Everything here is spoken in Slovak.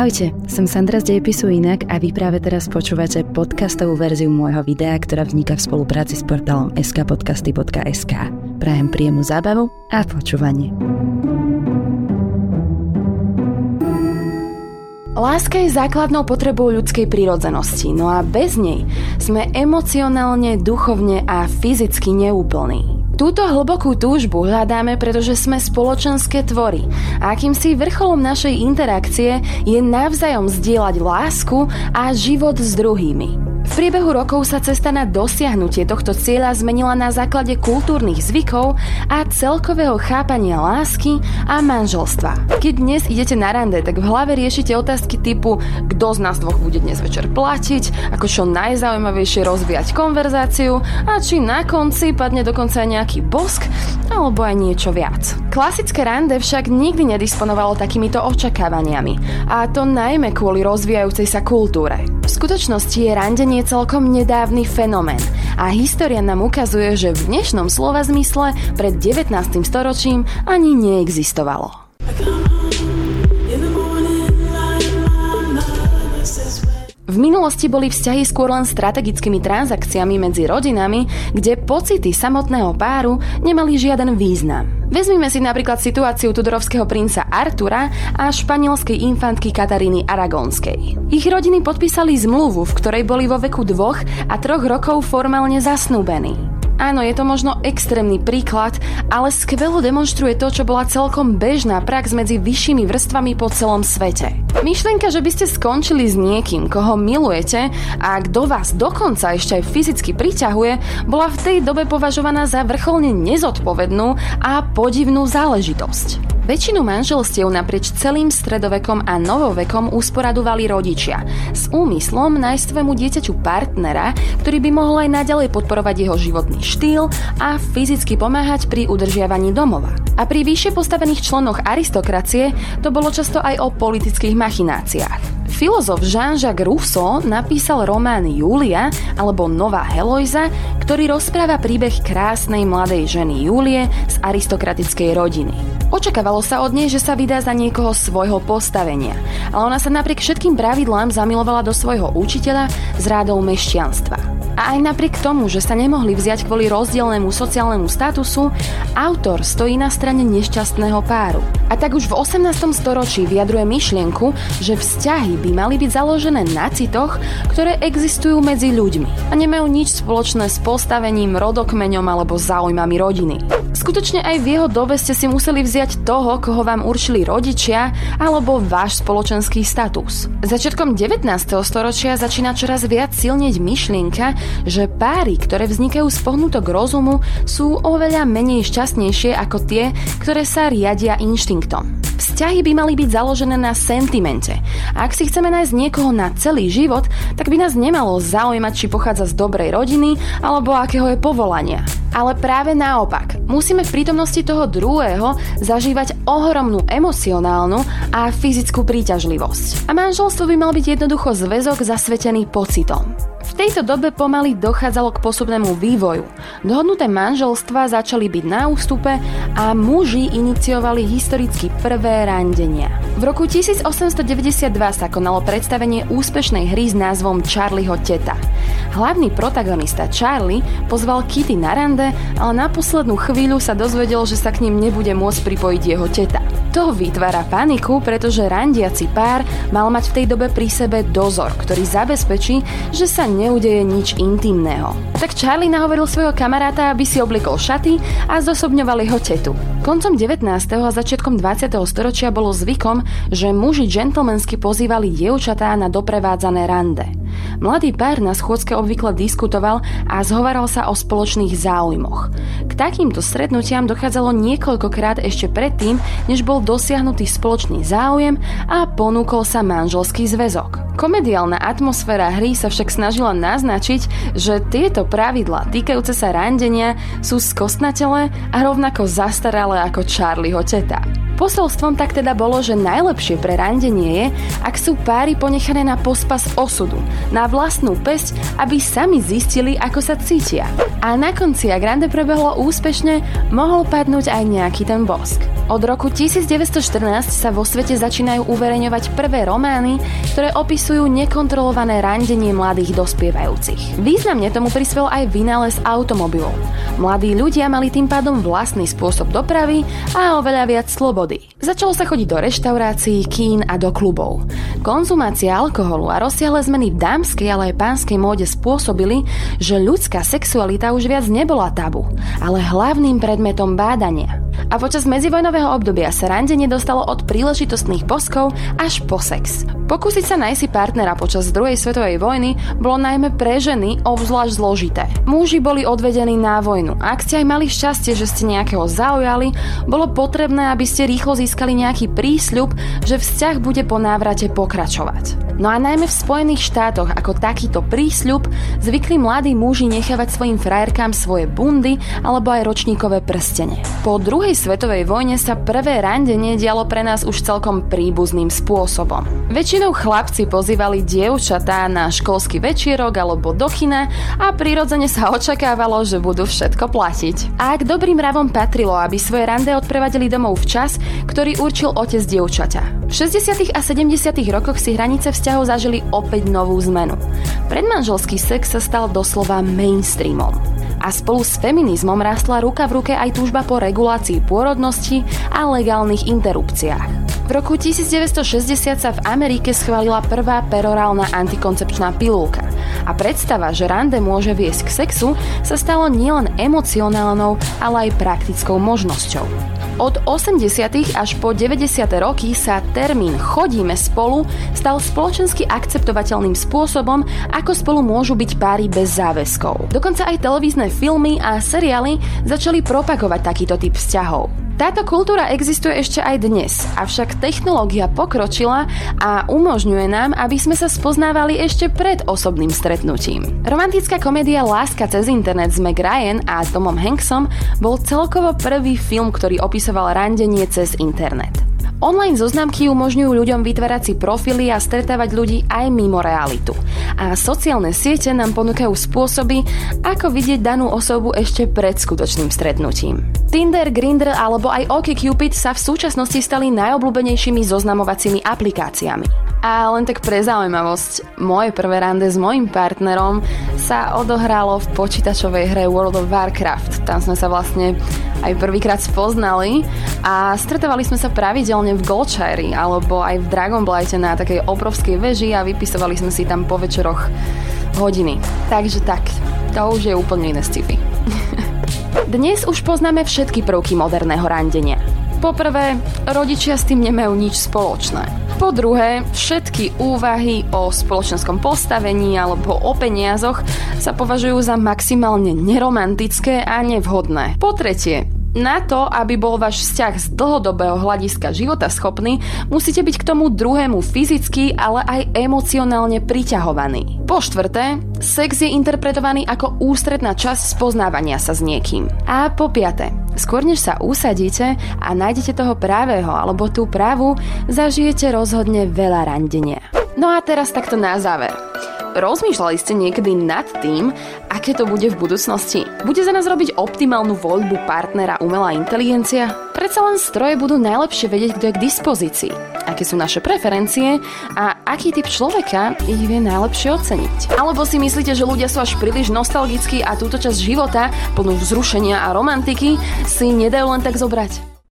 Ahojte, som Sandra z Dejepisu Inak a vy práve teraz počúvate podcastovú verziu môjho videa, ktorá vzniká v spolupráci s portálom skpodcasty.sk. Prajem príjemnú zábavu a počúvanie. Láska je základnou potrebou ľudskej prírodzenosti, no a bez nej sme emocionálne, duchovne a fyzicky neúplní. Túto hlbokú túžbu hľadáme, pretože sme spoločenské tvory a akýmsi vrcholom našej interakcie je navzájom zdieľať lásku a život s druhými. Priebehu rokov sa cesta na dosiahnutie tohto cieľa zmenila na základe kultúrnych zvykov a celkového chápania lásky a manželstva. Keď dnes idete na rande, tak v hlave riešite otázky typu kto z nás dvoch bude dnes večer platiť, ako čo najzaujímavejšie rozvíjať konverzáciu a či na konci padne dokonca nejaký bosk alebo aj niečo viac. Klasické rande však nikdy nedisponovalo takýmito očakávaniami a to najmä kvôli rozvíjajúcej sa kultúre. Skutočnosti je randenie celkom nedávny fenomén a história nám ukazuje, že v dnešnom slova zmysle pred 19. storočím ani neexistovalo. V minulosti boli vzťahy skôr len strategickými transakciami medzi rodinami, kde pocity samotného páru nemali žiaden význam. Vezmime si napríklad situáciu tudorovského princa Artura a španielskej infantky Kataríny Aragonskej. Ich rodiny podpísali zmluvu, v ktorej boli vo veku dvoch a troch rokov formálne zasnúbení. Áno, je to možno extrémny príklad, ale skvelo demonstruje to, čo bola celkom bežná prax medzi vyššími vrstvami po celom svete. Myšlienka, že by ste skončili s niekým, koho milujete a kto vás dokonca ešte aj fyzicky priťahuje, bola v tej dobe považovaná za vrcholne nezodpovednú a podivnú záležitosť. Väčšinu manželstiev naprieč celým stredovekom a novovekom usporadovali rodičia s úmyslom nájsť svojmu dieťaťu partnera, ktorý by mohol aj naďalej podporovať jeho životný štýl a fyzicky pomáhať pri udržiavaní domova. A pri vyššie postavených členoch aristokracie to bolo často aj o politických machináciách. Filozof Jean-Jacques Rousseau napísal román Julia alebo Nová Heloiza, ktorý rozpráva príbeh krásnej mladej ženy Julie z aristokratickej rodiny. Očakávalo sa od nej, že sa vydá za niekoho svojho postavenia, ale ona sa napriek všetkým pravidlám zamilovala do svojho učiteľa z rádov mešťanstva. A aj napriek tomu, že sa nemohli vziať kvôli rozdielnému sociálnemu statusu, autor stojí na strane nešťastného páru. A tak už v 18. storočí vyjadruje myšlienku, že vzťahy by mali byť založené na citoch, ktoré existujú medzi ľuďmi a nemajú nič spoločné s postavením, rodokmeňom alebo záujmami rodiny. Skutočne aj v jeho dobe ste si museli vziať toho, koho vám určili rodičia alebo váš spoločenský status. Začiatkom 19. storočia začína čoraz viac silnieť myšlienka, že páry, ktoré vznikajú z pohnutok rozumu, sú oveľa menej šťastnejšie ako tie, ktoré sa riadia inštinktom. Vzťahy by mali byť založené na sentimente. A ak si chceme nájsť niekoho na celý život, tak by nás nemalo zaujímať, či pochádza z dobrej rodiny alebo akého je povolania. Ale práve naopak, musíme v prítomnosti toho druhého zažívať ohromnú emocionálnu a fyzickú príťažlivosť. A manželstvo by mal byť jednoducho zväzok zasvetený pocitom. V tejto dobe pomaly dochádzalo k posubnému vývoju. Dohodnuté manželstva začali byť na ústupe a muži iniciovali historicky prvé randenia. V roku 1892 sa konalo predstavenie úspešnej hry s názvom Charlieho teta. Hlavný protagonista Charlie pozval Kitty na rande, ale na poslednú chvíľu sa dozvedel, že sa k ním nebude môcť pripojiť jeho teta. To vytvára paniku, pretože randiaci pár mal mať v tej dobe pri sebe dozor, ktorý zabezpečí, že sa neudeje nič intimného. Tak Charlie nahovoril svojho kamaráta, aby si obliekol šaty a zosobňoval jeho tetu. Koncom 19. a začiatkom 20. storočia bolo zvykom, že muži džentlmensky pozývali dievčatá na doprevádzané rande. Mladý pár na schôdzke obvykle diskutoval a zhovaral sa o spoločných záujmoch. K takýmto stretnutiam dochádzalo niekoľkokrát ešte predtým, než bol dosiahnutý spoločný záujem a ponúkol sa manželský zväzok. Komediálna atmosféra hry sa však snažila naznačiť, že tieto pravidlá týkajúce sa randenia sú skostnatelé a rovnako zastaralé ako Charlieho teta. Posolstvom tak teda bolo, že najlepšie pre randenie je, ak sú páry ponechané na pospas osudu, na vlastnú pesť, aby sami zistili, ako sa cítia. A na konci, ak rande prebehlo úspešne, mohol padnúť aj nejaký ten bosk. Od roku 1914 sa vo svete začínajú uverejňovať prvé romány, ktoré opisujú nekontrolované randenie mladých dospievajúcich. Významne tomu prispel aj vynález automobilov. Mladí ľudia mali tým pádom vlastný spôsob dopravy a oveľa viac slobody. Začalo sa chodiť do reštaurácií, kín a do klubov. Konzumácia alkoholu a rozsiahle zmeny v dámskej, ale aj pánskej móde spôsobili, že ľudská sexualita už viac nebola tabu, ale hlavným predmetom bádania. A počas medzivojnového obdobia sa randenie dostalo od príležitostných boskov až po sex. Pokúsiť sa nájsť si partnera počas druhej svetovej vojny bolo najmä pre ženy obzvlášť zložité. Muži boli odvedení na vojnu. Ak ste aj mali šťastie, že ste nejakého zaujali, bolo potrebné, aby ste rýchlo získali nejaký prísľub, že vzťah bude po návrate pokračovať. No a najmä v Spojených štátoch ako takýto prísľub zvykli mladí muži nechávať svojim frajerkám svoje bundy alebo aj ročníkové prstenie. Po druhej svetovej vojne sa prvé randenie dialo pre nás už celkom príbuzným spôsobom. Väčšinou chlapci pozývali dievčatá na školský večierok alebo do kina a prirodzene sa očakávalo, že budú všetko platiť. A k dobrým mravom patrilo, aby svoje rande odprevadili domov včas, ktorý určil otec dievčaťa. V 60. a 70. rokoch si hranice vzťah vzťahov zažili opäť novú zmenu. Predmanželský sex sa stal doslova mainstreamom. A spolu s feminizmom rastla ruka v ruke aj túžba po regulácii pôrodnosti a legálnych interrupciách. V roku 1960 sa v Amerike schválila prvá perorálna antikoncepčná pilulka a predstava, že rande môže viesť k sexu, sa stalo nielen emocionálnou, ale aj praktickou možnosťou. Od 80. až po 90. roky sa termín chodíme spolu stal spoločensky akceptovateľným spôsobom, ako spolu môžu byť páry bez záväzkov. Dokonca aj televízne filmy a seriály začali propagovať takýto typ vzťahov. Táto kultúra existuje ešte aj dnes, avšak technológia pokročila a umožňuje nám, aby sme sa spoznávali ešte pred osobným stretnutím. Romantická komédia Láska cez internet s Meg Ryan a Tomom Hanksom bol celkovo prvý film, ktorý opisoval randenie cez internet. Online zoznamky umožňujú ľuďom vytvárať si profily a stretávať ľudí aj mimo realitu. A sociálne siete nám ponúkajú spôsoby, ako vidieť danú osobu ešte pred skutočným stretnutím. Tinder, Grindr alebo aj OkCupid sa v súčasnosti stali najobľúbenejšími zoznamovacími aplikáciami. A len tak pre zaujímavosť, moje prvé rande s mojim partnerom sa odohralo v počítačovej hre World of Warcraft. Tam sme sa vlastne aj prvýkrát spoznali a stretovali sme sa pravidelne v Goldshire alebo aj v Dragonblighte na takej obrovskej veži a vypisovali sme si tam po večeroch hodiny. Takže tak, to už je úplne iné sci Dnes už poznáme všetky prvky moderného randenia. Poprvé, rodičia s tým nemajú nič spoločné. Po druhé, všetky úvahy o spoločenskom postavení alebo o peniazoch sa považujú za maximálne neromantické a nevhodné. Po tretie, na to, aby bol váš vzťah z dlhodobého hľadiska života schopný, musíte byť k tomu druhému fyzicky, ale aj emocionálne priťahovaný. Po štvrté, sex je interpretovaný ako ústredná časť spoznávania sa s niekým. A po piaté, skôr než sa usadíte a nájdete toho právého alebo tú právu, zažijete rozhodne veľa randenia. No a teraz takto na záver. Rozmýšľali ste niekedy nad tým, aké to bude v budúcnosti? Bude za nás robiť optimálnu voľbu partnera umelá inteligencia? Predsa len stroje budú najlepšie vedieť, kto je k dispozícii, aké sú naše preferencie a aký typ človeka ich vie najlepšie oceniť. Alebo si myslíte, že ľudia sú až príliš nostalgickí a túto časť života, plnú vzrušenia a romantiky, si nedajú len tak zobrať?